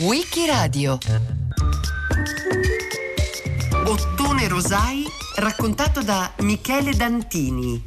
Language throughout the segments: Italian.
Wikiradio Ottone Rosai raccontato da Michele Dantini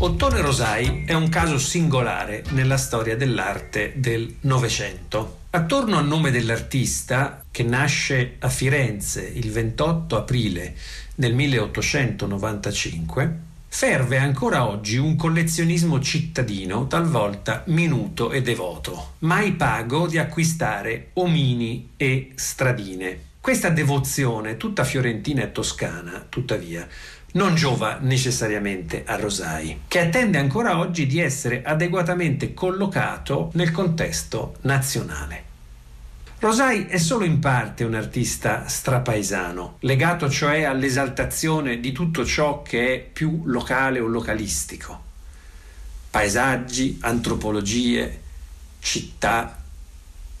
Ottone Rosai è un caso singolare nella storia dell'arte del Novecento. Attorno al nome dell'artista, che nasce a Firenze il 28 aprile del 1895, ferve ancora oggi un collezionismo cittadino, talvolta minuto e devoto, mai pago di acquistare omini e stradine. Questa devozione, tutta fiorentina e toscana, tuttavia, non giova necessariamente a Rosai, che attende ancora oggi di essere adeguatamente collocato nel contesto nazionale. Rosai è solo in parte un artista strapaesano, legato cioè all'esaltazione di tutto ciò che è più locale o localistico. Paesaggi, antropologie, città,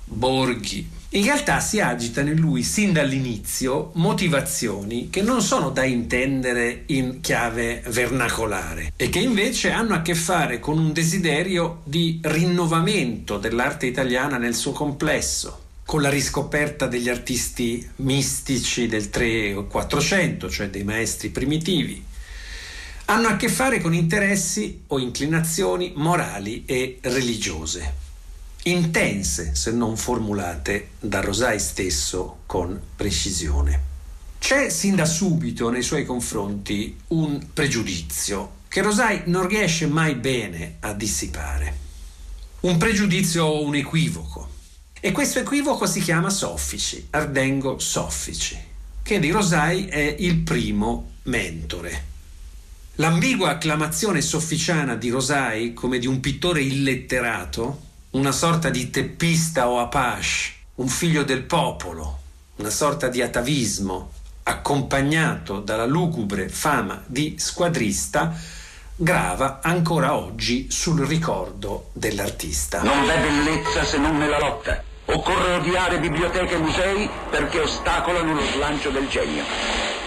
borghi. In realtà si agitano in lui sin dall'inizio motivazioni che non sono da intendere in chiave vernacolare e che invece hanno a che fare con un desiderio di rinnovamento dell'arte italiana nel suo complesso con la riscoperta degli artisti mistici del 3 o 400, cioè dei maestri primitivi, hanno a che fare con interessi o inclinazioni morali e religiose, intense se non formulate da Rosai stesso con precisione. C'è sin da subito nei suoi confronti un pregiudizio che Rosai non riesce mai bene a dissipare. Un pregiudizio o un equivoco e questo equivoco si chiama soffici, Ardengo Soffici, che di Rosai è il primo mentore. L'ambigua acclamazione sofficiana di Rosai come di un pittore illetterato, una sorta di teppista o apache, un figlio del popolo, una sorta di atavismo, accompagnato dalla lugubre fama di squadrista, grava ancora oggi sul ricordo dell'artista. Non v'è bellezza se non nella lotta. Occorre odiare biblioteche e musei perché ostacolano lo slancio del genio.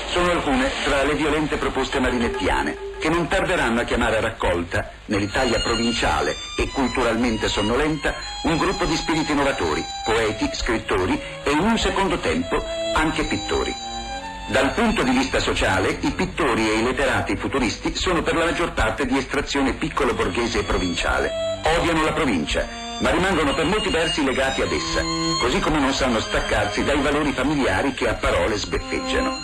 Sono alcune tra le violente proposte marinettiane che non tarderanno a chiamare a raccolta, nell'Italia provinciale e culturalmente sonnolenta, un gruppo di spiriti innovatori, poeti, scrittori e in un secondo tempo anche pittori. Dal punto di vista sociale, i pittori e i letterati futuristi sono per la maggior parte di estrazione piccolo borghese e provinciale. Odiano la provincia ma rimangono per molti versi legati ad essa, così come non sanno staccarsi dai valori familiari che a parole sbeffeggiano.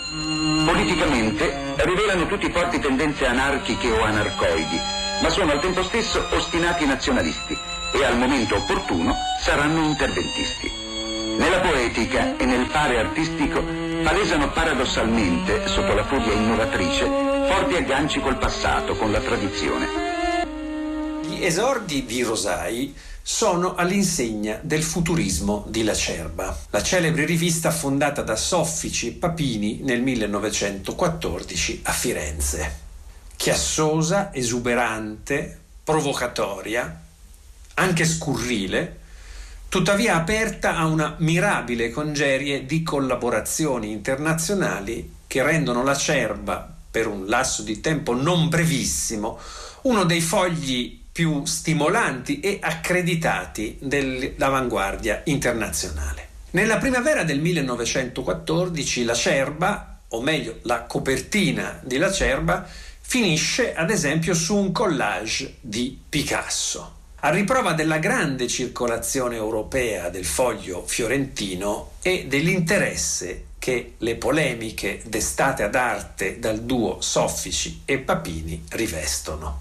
Politicamente rivelano tutti forti tendenze anarchiche o anarcoidi, ma sono al tempo stesso ostinati nazionalisti e al momento opportuno saranno interventisti. Nella poetica e nel fare artistico palesano paradossalmente, sotto la furia innovatrice, forti agganci col passato, con la tradizione. Gli esordi di Rosai sono all'insegna del futurismo di Lacerba, la celebre rivista fondata da Soffici e Papini nel 1914 a Firenze. Chiassosa, esuberante, provocatoria, anche scurrile, tuttavia aperta a una mirabile congerie di collaborazioni internazionali che rendono Lacerba, per un lasso di tempo non brevissimo, uno dei fogli più stimolanti e accreditati dell'avanguardia internazionale. Nella primavera del 1914 la Cerba, o meglio la copertina di La Cerba, finisce ad esempio su un collage di Picasso. A riprova della grande circolazione europea del foglio fiorentino e dell'interesse che le polemiche destate ad arte dal duo Soffici e Papini rivestono.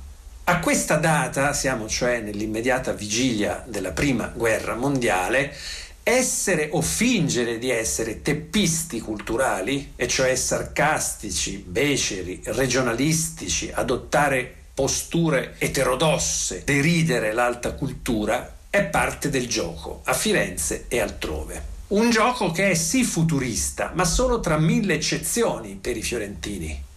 A questa data, siamo cioè nell'immediata vigilia della prima guerra mondiale, essere o fingere di essere teppisti culturali, e cioè sarcastici, beceri, regionalistici, adottare posture eterodosse, deridere l'alta cultura, è parte del gioco, a Firenze e altrove. Un gioco che è sì futurista, ma solo tra mille eccezioni per i fiorentini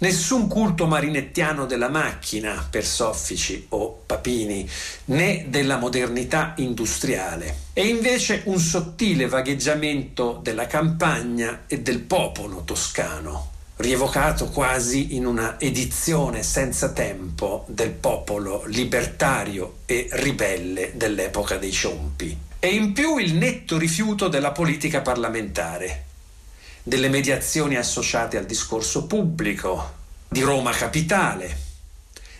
Nessun culto marinettiano della macchina per Soffici o Papini, né della modernità industriale, e invece un sottile vagheggiamento della campagna e del popolo toscano, rievocato quasi in una edizione senza tempo del popolo libertario e ribelle dell'epoca dei Ciompi. E in più il netto rifiuto della politica parlamentare, delle mediazioni associate al discorso pubblico, di Roma capitale,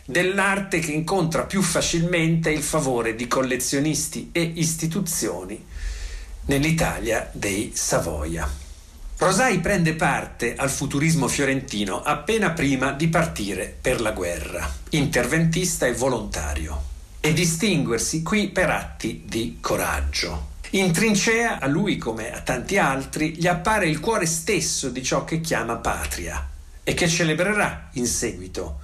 dell'arte che incontra più facilmente il favore di collezionisti e istituzioni nell'Italia dei Savoia. Rosai prende parte al futurismo fiorentino appena prima di partire per la guerra, interventista e volontario, e distinguersi qui per atti di coraggio. In trincea, a lui come a tanti altri, gli appare il cuore stesso di ciò che chiama patria e che celebrerà in seguito,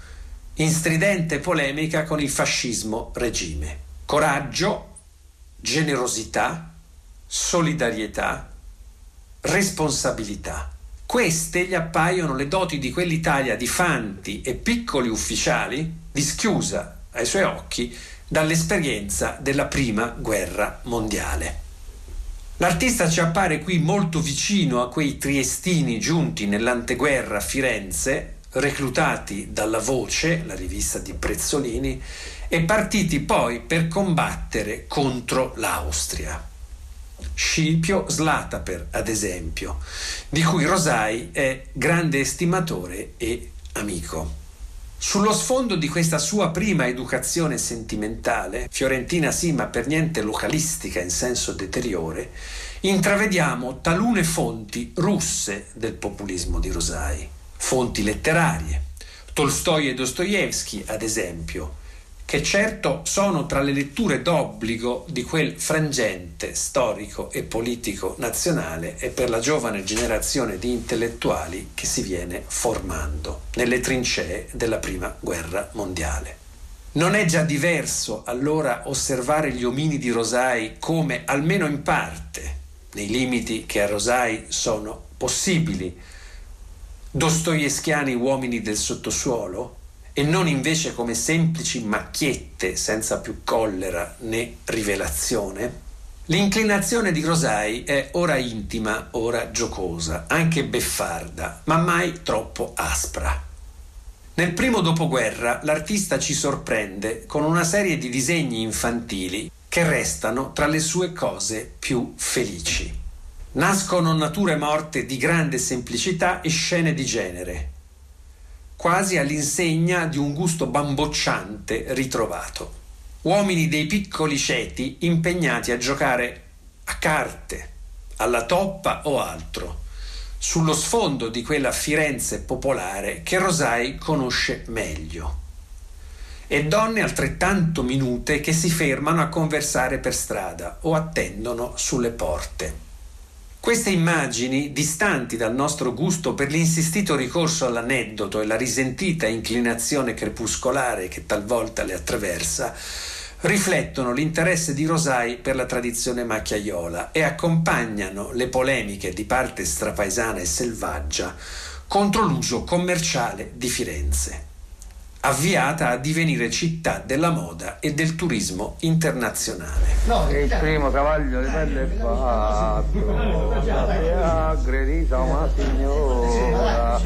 in stridente polemica con il fascismo regime. Coraggio, generosità, solidarietà, responsabilità. Queste gli appaiono le doti di quell'Italia di fanti e piccoli ufficiali, dischiusa ai suoi occhi dall'esperienza della prima guerra mondiale. L'artista ci appare qui molto vicino a quei triestini giunti nell'anteguerra a Firenze, reclutati dalla Voce, la rivista di Prezzolini, e partiti poi per combattere contro l'Austria. Scipio Slataper, ad esempio, di cui Rosai è grande estimatore e amico. Sullo sfondo di questa sua prima educazione sentimentale, fiorentina sì ma per niente localistica in senso deteriore, intravediamo talune fonti russe del populismo di Rosai, fonti letterarie. Tolstoi e Dostoevsky, ad esempio, che certo sono tra le letture d'obbligo di quel frangente storico e politico nazionale e per la giovane generazione di intellettuali che si viene formando nelle trincee della prima guerra mondiale. Non è già diverso allora osservare gli omini di Rosai come, almeno in parte, nei limiti che a Rosai sono possibili, dostoevskiani uomini del sottosuolo? E non invece come semplici macchiette senza più collera né rivelazione? L'inclinazione di Rosai è ora intima, ora giocosa, anche beffarda, ma mai troppo aspra. Nel primo dopoguerra l'artista ci sorprende con una serie di disegni infantili che restano tra le sue cose più felici. Nascono nature morte di grande semplicità e scene di genere, quasi all'insegna di un gusto bambocciante ritrovato. Uomini dei piccoli ceti impegnati a giocare a carte, alla toppa o altro, sullo sfondo di quella Firenze popolare che Rosai conosce meglio. E donne altrettanto minute che si fermano a conversare per strada o attendono sulle porte. Queste immagini, distanti dal nostro gusto per l'insistito ricorso all'aneddoto e la risentita inclinazione crepuscolare che talvolta le attraversa, riflettono l'interesse di Rosai per la tradizione macchiaiola e accompagnano le polemiche di parte strapaesana e selvaggia contro l'uso commerciale di Firenze avviata a divenire città della moda e del turismo internazionale. No, il primo cavaglio di pelle è fatto, è aggredita una signora,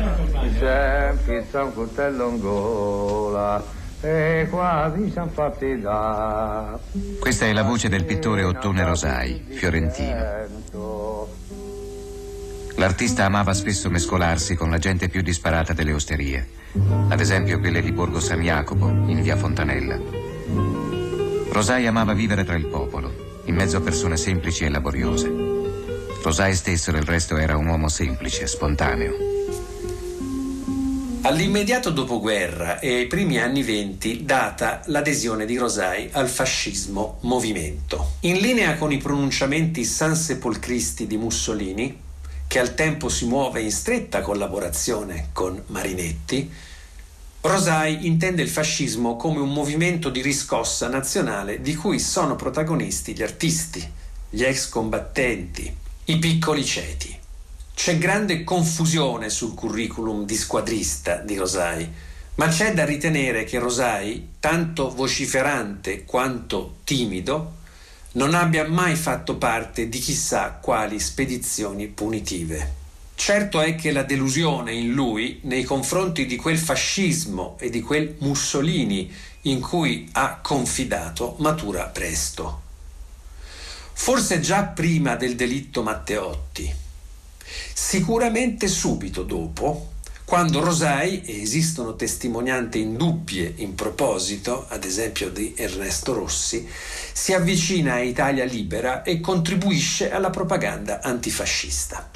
c'è pizza un coltello in gola. E quasi siamo fatti da. Questa è la voce del pittore Ottone Rosai, fiorentino. L'artista amava spesso mescolarsi con la gente più disparata delle osterie, ad esempio quelle di Borgo San Jacopo, in via Fontanella. Rosai amava vivere tra il popolo, in mezzo a persone semplici e laboriose. Rosai stesso del resto era un uomo semplice, spontaneo. All'immediato dopoguerra e ai primi anni venti data l'adesione di Rosai al fascismo movimento. In linea con i pronunciamenti sansepolcristi di Mussolini, che al tempo si muove in stretta collaborazione con Marinetti, Rosai intende il fascismo come un movimento di riscossa nazionale di cui sono protagonisti gli artisti, gli ex combattenti, i piccoli ceti. C'è grande confusione sul curriculum di squadrista di Rosai, ma c'è da ritenere che Rosai, tanto vociferante quanto timido, non abbia mai fatto parte di chissà quali spedizioni punitive. Certo è che la delusione in lui nei confronti di quel fascismo e di quel Mussolini in cui ha confidato matura presto. Forse già prima del delitto Matteotti, sicuramente subito dopo, quando Rosai, e esistono testimonianze indubbie in proposito, ad esempio di Ernesto Rossi, si avvicina a Italia Libera e contribuisce alla propaganda antifascista.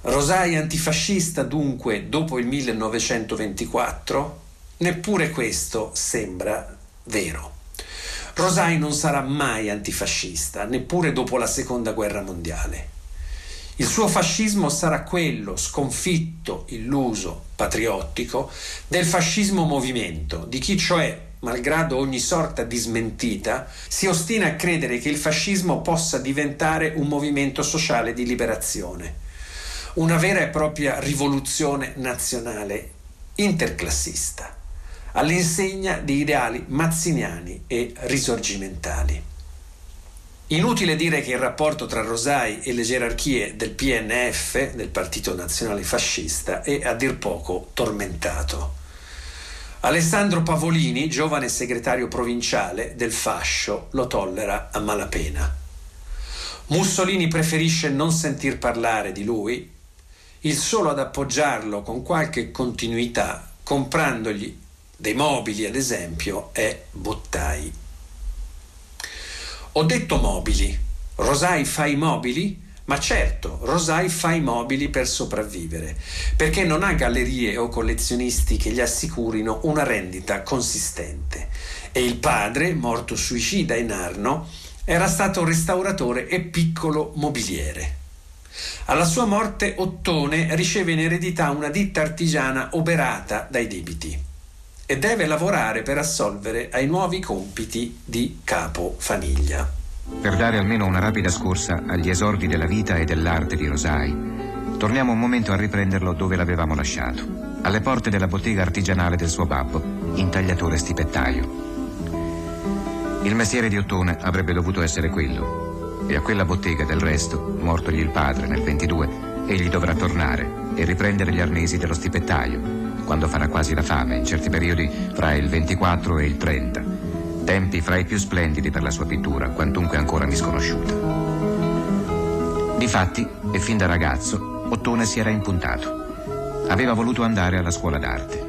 Rosai antifascista dunque dopo il 1924? Neppure questo sembra vero. Rosai non sarà mai antifascista, neppure dopo la seconda guerra mondiale. Il suo fascismo sarà quello sconfitto, illuso, patriottico del fascismo movimento, di chi cioè, malgrado ogni sorta di smentita, si ostina a credere che il fascismo possa diventare un movimento sociale di liberazione una vera e propria rivoluzione nazionale interclassista, all'insegna di ideali mazziniani e risorgimentali. Inutile dire che il rapporto tra Rosai e le gerarchie del PNF, del Partito Nazionale Fascista, è a dir poco tormentato. Alessandro Pavolini, giovane segretario provinciale del fascio, lo tollera a malapena. Mussolini preferisce non sentir parlare di lui il solo ad appoggiarlo con qualche continuità, comprandogli dei mobili ad esempio, è Bottai. Ho detto mobili. Rosai fa i mobili? Ma certo, Rosai fa i mobili per sopravvivere, perché non ha gallerie o collezionisti che gli assicurino una rendita consistente. E il padre, morto suicida in Arno, era stato restauratore e piccolo mobiliere. Alla sua morte Ottone riceve in eredità una ditta artigiana oberata dai debiti e deve lavorare per assolvere ai nuovi compiti di capo famiglia. Per dare almeno una rapida scorsa agli esordi della vita e dell'arte di Rosai, torniamo un momento a riprenderlo dove l'avevamo lasciato, alle porte della bottega artigianale del suo babbo, intagliatore stipettaio. Il mestiere di Ottone avrebbe dovuto essere quello, e a quella bottega del resto, mortogli il padre nel 22, egli dovrà tornare e riprendere gli arnesi dello stipettaio, quando farà quasi la fame, in certi periodi fra il 24 e il 30, tempi fra i più splendidi per la sua pittura, quantunque ancora misconosciuta. Difatti, e fin da ragazzo, Ottone si era impuntato. Aveva voluto andare alla scuola d'arte.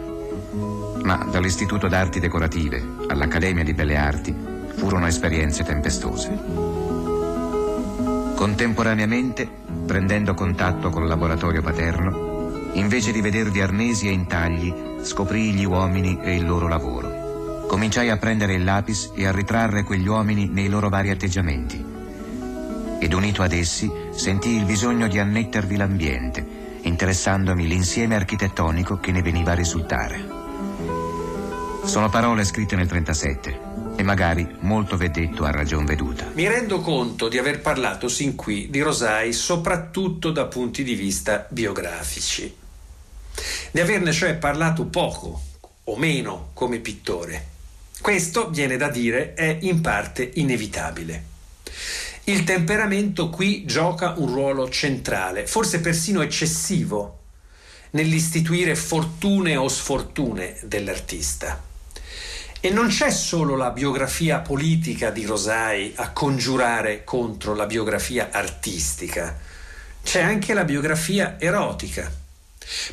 Ma dall'Istituto d'Arti Decorative all'Accademia di Belle Arti furono esperienze tempestose. Contemporaneamente, prendendo contatto col laboratorio paterno, invece di veder di arnesi e intagli, scoprì gli uomini e il loro lavoro. Cominciai a prendere il lapis e a ritrarre quegli uomini nei loro vari atteggiamenti. Ed unito ad essi, sentii il bisogno di annettervi l'ambiente, interessandomi l'insieme architettonico che ne veniva a risultare. Sono parole scritte nel 37 e magari molto v'è detto a ragion veduta. Mi rendo conto di aver parlato sin qui di Rosai soprattutto da punti di vista biografici, di averne cioè parlato poco o meno come pittore. Questo, viene da dire, è in parte inevitabile. Il temperamento qui gioca un ruolo centrale, forse persino eccessivo, nell'istituire fortune o sfortune dell'artista. E non c'è solo la biografia politica di Rosai a congiurare contro la biografia artistica, c'è anche la biografia erotica.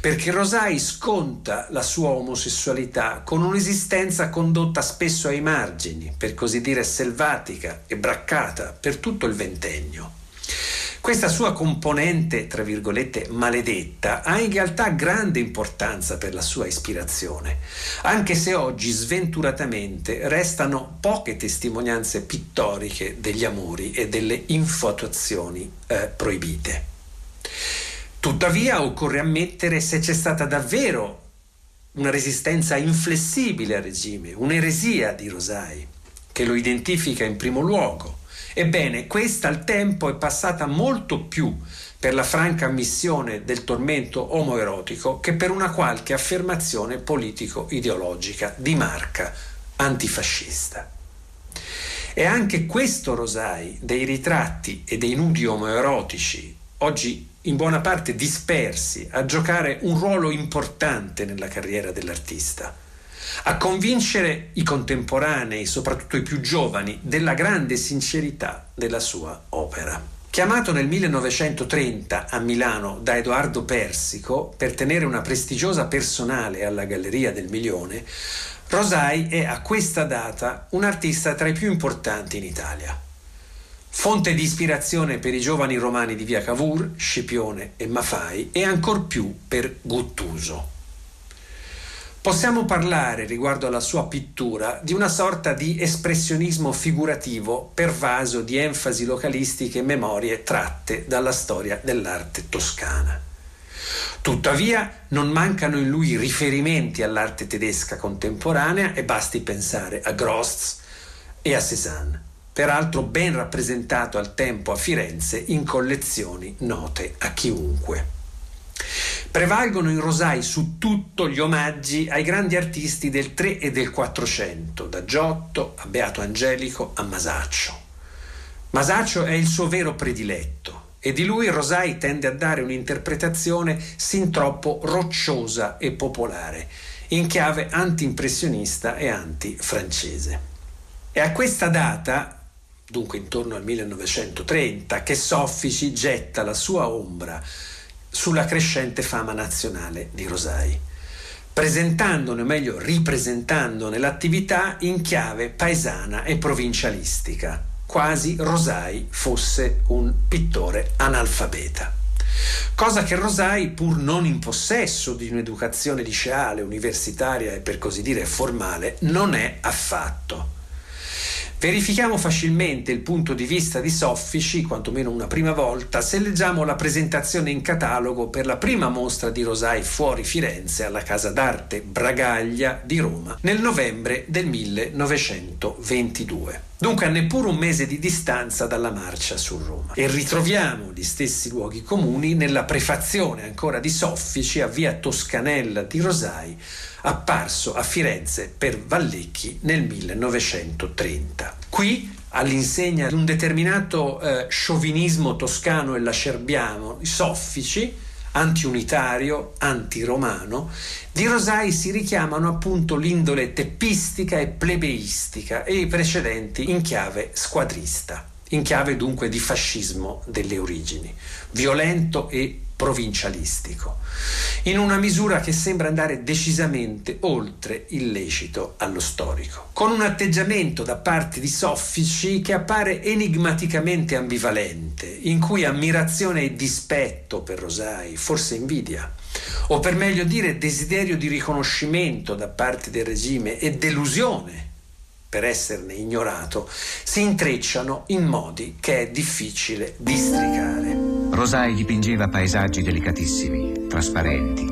Perché Rosai sconta la sua omosessualità con un'esistenza condotta spesso ai margini, per così dire selvatica e braccata per tutto il ventennio. Questa sua componente, tra virgolette, maledetta ha in realtà grande importanza per la sua ispirazione, anche se oggi sventuratamente restano poche testimonianze pittoriche degli amori e delle infatuazioni eh, proibite. Tuttavia occorre ammettere se c'è stata davvero una resistenza inflessibile al regime, un'eresia di Rosai, che lo identifica in primo luogo Ebbene, questa al tempo è passata molto più per la franca ammissione del tormento omoerotico che per una qualche affermazione politico-ideologica di marca antifascista. E anche questo Rosai dei ritratti e dei nudi omoerotici, oggi in buona parte dispersi, a giocare un ruolo importante nella carriera dell'artista, a convincere i contemporanei, soprattutto i più giovani, della grande sincerità della sua opera. Chiamato nel 1930 a Milano da Edoardo Persico per tenere una prestigiosa personale alla Galleria del Milione, Rosai è a questa data un artista tra i più importanti in Italia. Fonte di ispirazione per i giovani romani di via Cavour, Scipione e Mafai e ancor più per Guttuso. Possiamo parlare riguardo alla sua pittura di una sorta di espressionismo figurativo pervaso di enfasi localistiche e memorie tratte dalla storia dell'arte toscana. Tuttavia non mancano in lui riferimenti all'arte tedesca contemporanea e basti pensare a Grostz e a Cézanne, peraltro ben rappresentato al tempo a Firenze in collezioni note a chiunque. Prevalgono in Rosai su tutto gli omaggi ai grandi artisti del 3 e del 400, da Giotto a Beato Angelico a Masaccio. Masaccio è il suo vero prediletto e di lui Rosai tende a dare un'interpretazione sin troppo rocciosa e popolare, in chiave anti-impressionista e anti-francese. È a questa data, dunque intorno al 1930, che Soffici getta la sua ombra sulla crescente fama nazionale di Rosai, presentandone, o meglio ripresentandone l'attività in chiave paesana e provincialistica, quasi Rosai fosse un pittore analfabeta. Cosa che Rosai, pur non in possesso di un'educazione liceale, universitaria e per così dire formale, non è affatto. Verifichiamo facilmente il punto di vista di Soffici, quantomeno una prima volta, se leggiamo la presentazione in catalogo per la prima mostra di Rosai fuori Firenze alla Casa d'Arte Bragaglia di Roma nel novembre del 1922. Dunque a neppure un mese di distanza dalla marcia su Roma. E ritroviamo gli stessi luoghi comuni nella prefazione ancora di Soffici a via Toscanella di Rosai apparso a Firenze per Vallecchi nel 1930. Qui, all'insegna di un determinato eh, sciovinismo toscano e lascerbiamo, soffici, antiunitario, antiromano, di Rosai si richiamano appunto l'indole teppistica e plebeistica e i precedenti in chiave squadrista, in chiave dunque di fascismo delle origini, violento e provincialistico, in una misura che sembra andare decisamente oltre il lecito allo storico, con un atteggiamento da parte di soffici che appare enigmaticamente ambivalente, in cui ammirazione e dispetto per Rosai, forse invidia, o per meglio dire desiderio di riconoscimento da parte del regime e delusione per esserne ignorato, si intrecciano in modi che è difficile districare. Rosai dipingeva paesaggi delicatissimi, trasparenti.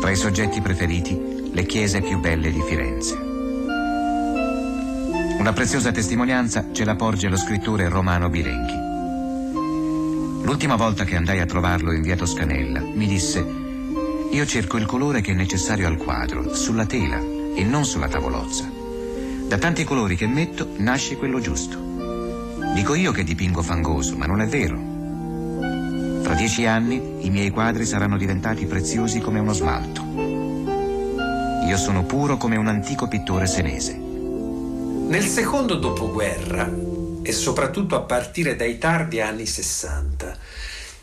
Tra i soggetti preferiti, le chiese più belle di Firenze. Una preziosa testimonianza ce la porge lo scrittore Romano Birenghi. L'ultima volta che andai a trovarlo in via Toscanella, mi disse: Io cerco il colore che è necessario al quadro, sulla tela e non sulla tavolozza. Da tanti colori che metto nasce quello giusto. Dico io che dipingo fangoso, ma non è vero. Fra dieci anni i miei quadri saranno diventati preziosi come uno smalto. Io sono puro come un antico pittore senese. Nel secondo dopoguerra, e soprattutto a partire dai tardi anni 60,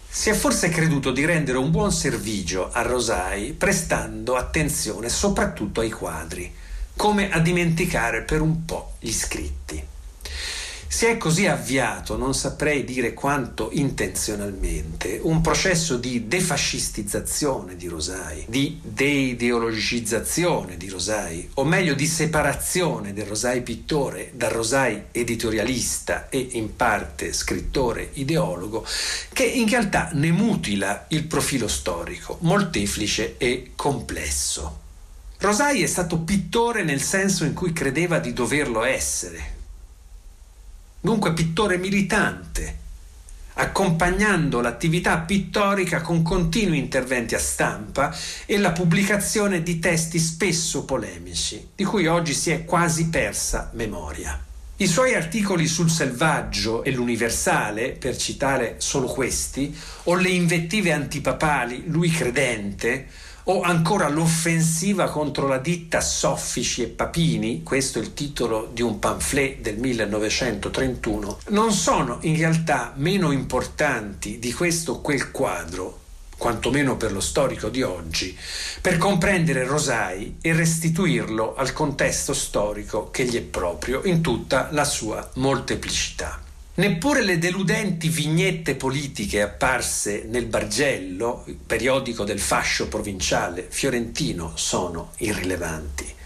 si è forse creduto di rendere un buon servigio a Rosai prestando attenzione soprattutto ai quadri come a dimenticare per un po' gli scritti. Si è così avviato, non saprei dire quanto intenzionalmente, un processo di defascistizzazione di Rosai, di deideologizzazione di Rosai, o meglio di separazione del Rosai pittore dal Rosai editorialista e in parte scrittore ideologo, che in realtà ne mutila il profilo storico, molteplice e complesso. Rosai è stato pittore nel senso in cui credeva di doverlo essere. dunque pittore militante, accompagnando l'attività pittorica con continui interventi a stampa e la pubblicazione di testi spesso polemici, di cui oggi si è quasi persa memoria. I suoi articoli sul selvaggio e l'universale, per citare solo questi, o le invettive antipapali, lui credente, o ancora l'offensiva contro la ditta Soffici e Papini, questo è il titolo di un pamphlet del 1931, non sono in realtà meno importanti di questo o quel quadro quantomeno per lo storico di oggi, per comprendere Rosai e restituirlo al contesto storico che gli è proprio in tutta la sua molteplicità. Neppure le deludenti vignette politiche apparse nel Bargello, periodico del fascio provinciale fiorentino, sono irrilevanti.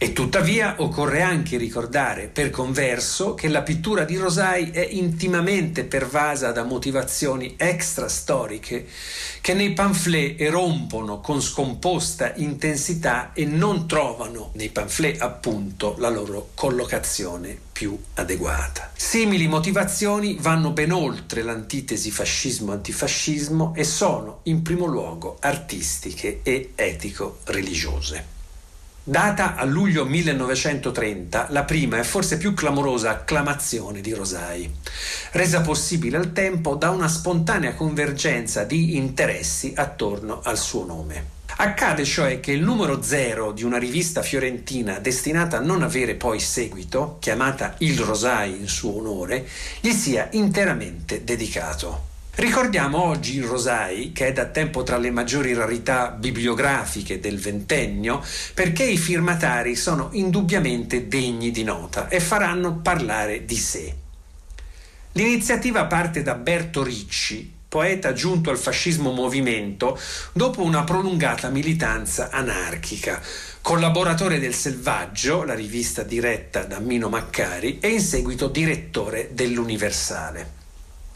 E tuttavia occorre anche ricordare per converso che la pittura di Rosai è intimamente pervasa da motivazioni extrastoriche che nei pamphlet erompono con scomposta intensità e non trovano nei pamphlet appunto la loro collocazione più adeguata. Simili motivazioni vanno ben oltre l'antitesi fascismo-antifascismo e sono in primo luogo artistiche e etico-religiose. Data a luglio 1930, la prima e forse più clamorosa acclamazione di Rosai, resa possibile al tempo da una spontanea convergenza di interessi attorno al suo nome. Accade cioè che il numero zero di una rivista fiorentina destinata a non avere poi seguito, chiamata Il Rosai in suo onore, gli sia interamente dedicato. Ricordiamo oggi il Rosai, che è da tempo tra le maggiori rarità bibliografiche del ventennio, perché i firmatari sono indubbiamente degni di nota e faranno parlare di sé. L'iniziativa parte da Berto Ricci, poeta giunto al fascismo movimento dopo una prolungata militanza anarchica, collaboratore del Selvaggio, la rivista diretta da Mino Maccari, e in seguito direttore dell'Universale.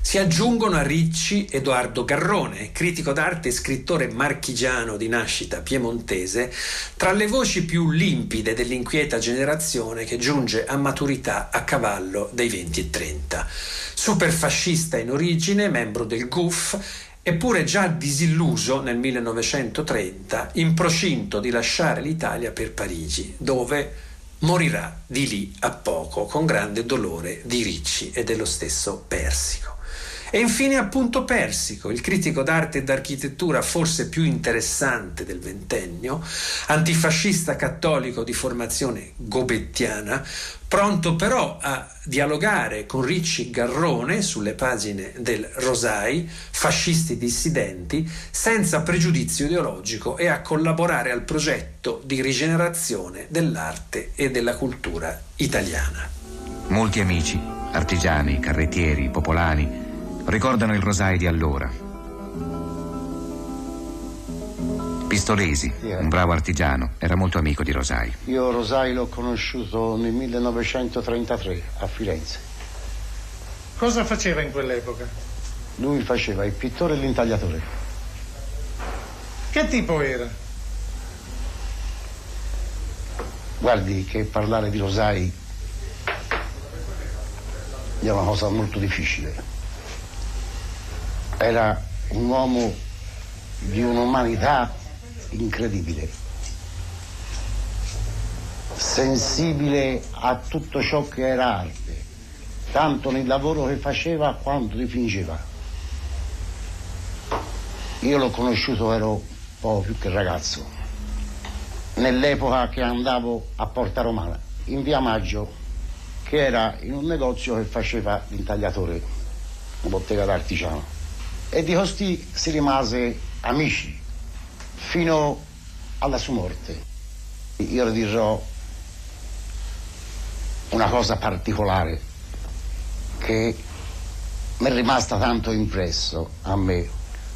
Si aggiungono a Ricci Edoardo Garrone, critico d'arte e scrittore marchigiano di nascita piemontese, tra le voci più limpide dell'inquieta generazione che giunge a maturità a cavallo dei 20 e 30. Superfascista in origine, membro del GUF, eppure già disilluso nel 1930, in procinto di lasciare l'Italia per Parigi, dove morirà di lì a poco, con grande dolore di Ricci e dello stesso Persico. E infine appunto Persico, il critico d'arte e d'architettura forse più interessante del ventennio, antifascista cattolico di formazione gobettiana, pronto però a dialogare con Ricci Garrone sulle pagine del Rosai, fascisti dissidenti, senza pregiudizio ideologico e a collaborare al progetto di rigenerazione dell'arte e della cultura italiana. Molti amici, artigiani, carrettieri, popolani, ricordano il Rosai di allora. Pistolesi, un bravo artigiano, era molto amico di Rosai. Io Rosai l'ho conosciuto nel 1933 a Firenze. Cosa faceva in quell'epoca? Lui faceva il pittore e l'intagliatore. Che tipo era? Guardi che parlare di Rosai è una cosa molto difficile era un uomo di un'umanità incredibile, sensibile a tutto ciò che era arte, tanto nel lavoro che faceva quanto dipingeva. Io l'ho conosciuto, ero un po' più che ragazzo, nell'epoca che andavo a Porta Romana, in via Maggio, che era in un negozio che faceva l'intagliatore, bottega d'artigiano e di costì si rimase amici fino alla sua morte. Io le dirò una cosa particolare che mi è rimasta tanto impresso a me.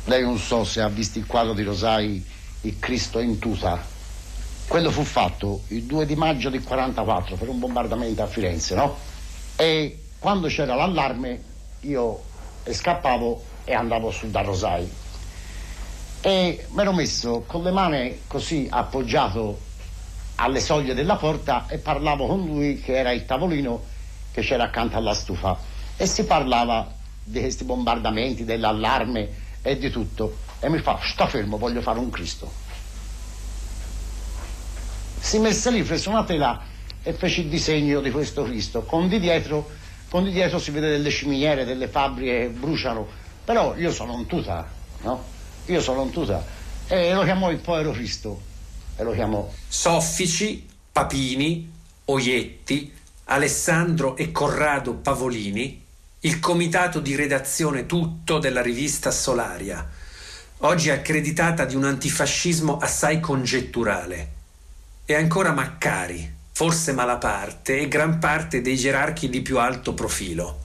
Lei non so se ha visto il quadro di Rosai, il Cristo in tuta. Quello fu fatto il 2 di maggio del 44 per un bombardamento a Firenze, no? E quando c'era l'allarme io scappavo e andavo su da Rosai. E mi ero messo con le mani così appoggiato alle soglie della porta e parlavo con lui che era il tavolino che c'era accanto alla stufa e si parlava di questi bombardamenti, dell'allarme e di tutto. E mi fa, sta fermo, voglio fare un Cristo. Si messe lì, fece una tela e fece il disegno di questo Cristo. Con di dietro, con di dietro si vede delle ciminiere, delle fabbriche che bruciano. Però io sono un tuta, no? Io sono un tuta. E lo chiamò il povero Cristo. E lo chiamò. Soffici, Papini, Oietti, Alessandro e Corrado Pavolini, il comitato di redazione tutto della rivista Solaria, oggi accreditata di un antifascismo assai congetturale, e ancora Maccari, forse Malaparte e gran parte dei gerarchi di più alto profilo.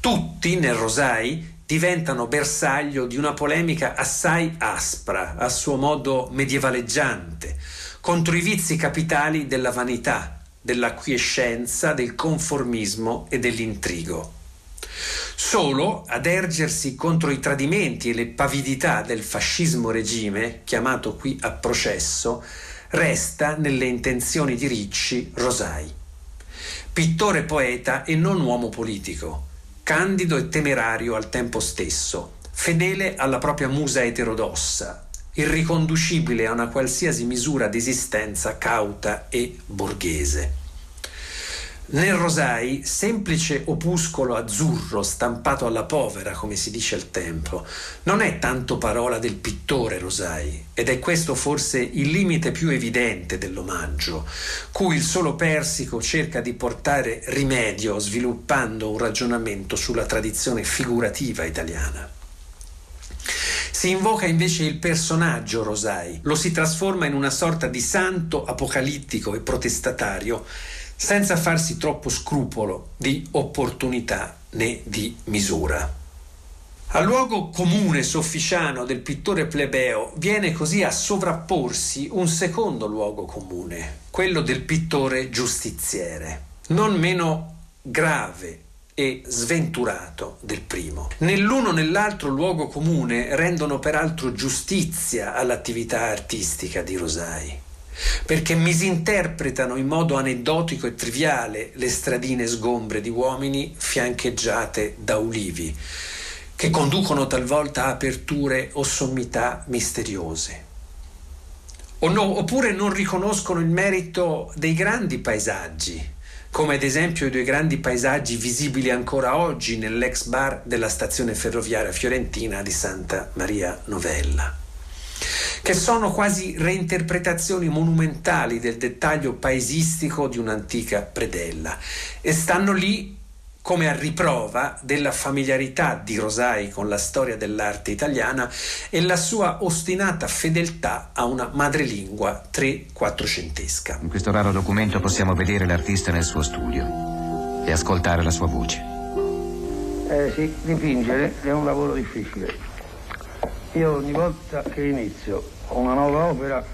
Tutti nel Rosai diventano bersaglio di una polemica assai aspra, a suo modo medievaleggiante, contro i vizi capitali della vanità, dell'acquiescenza, del conformismo e dell'intrigo. Solo ad ergersi contro i tradimenti e le pavidità del fascismo regime, chiamato qui a processo, resta nelle intenzioni di Ricci Rosai. Pittore poeta e non uomo politico, candido e temerario al tempo stesso, fedele alla propria musa eterodossa, irriconducibile a una qualsiasi misura di esistenza cauta e borghese. Nel Rosai, semplice opuscolo azzurro stampato alla povera, come si dice al tempo, non è tanto parola del pittore Rosai, ed è questo forse il limite più evidente dell'omaggio, cui il solo Persico cerca di portare rimedio sviluppando un ragionamento sulla tradizione figurativa italiana. Si invoca invece il personaggio Rosai, lo si trasforma in una sorta di santo apocalittico e protestatario, senza farsi troppo scrupolo di opportunità né di misura. Al luogo comune sofficiano del pittore plebeo viene così a sovrapporsi un secondo luogo comune, quello del pittore giustiziere, non meno grave e sventurato del primo. Nell'uno nell'altro luogo comune rendono peraltro giustizia all'attività artistica di Rosai perché misinterpretano in modo aneddotico e triviale le stradine sgombre di uomini fiancheggiate da ulivi, che conducono talvolta a aperture o sommità misteriose. O no, oppure non riconoscono il merito dei grandi paesaggi, come ad esempio i due grandi paesaggi visibili ancora oggi nell'ex bar della stazione ferroviaria fiorentina di Santa Maria Novella, che sono quasi reinterpretazioni monumentali del dettaglio paesistico di un'antica predella e stanno lì come a riprova della familiarità di Rosai con la storia dell'arte italiana e la sua ostinata fedeltà a una madrelingua tre-quattrocentesca. In questo raro documento possiamo vedere l'artista nel suo studio e ascoltare la sua voce. Eh sì, dipingere è un lavoro difficile. Io ogni volta che inizio una nuova opera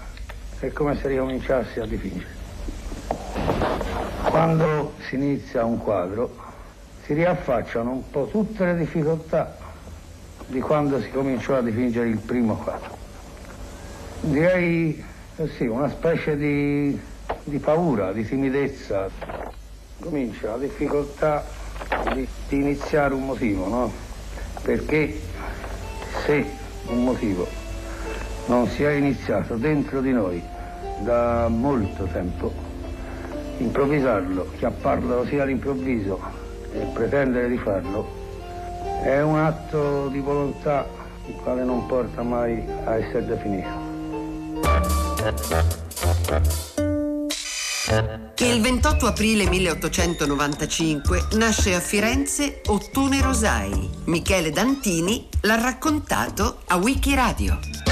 è come se ricominciassi a dipingere. Quando si inizia un quadro si riaffacciano un po' tutte le difficoltà di quando si cominciò a dipingere il primo quadro. Direi eh sì, una specie di, di paura, di timidezza. Comincia la difficoltà di, di iniziare un motivo, no? Perché se un motivo non si è iniziato dentro di noi da molto tempo, improvvisarlo, chiapparlo sia all'improvviso e pretendere di farlo è un atto di volontà il quale non porta mai a essere definito. Il 28 aprile 1895 nasce a Firenze Ottone Rosai. Michele Dantini l'ha raccontato a Wikiradio.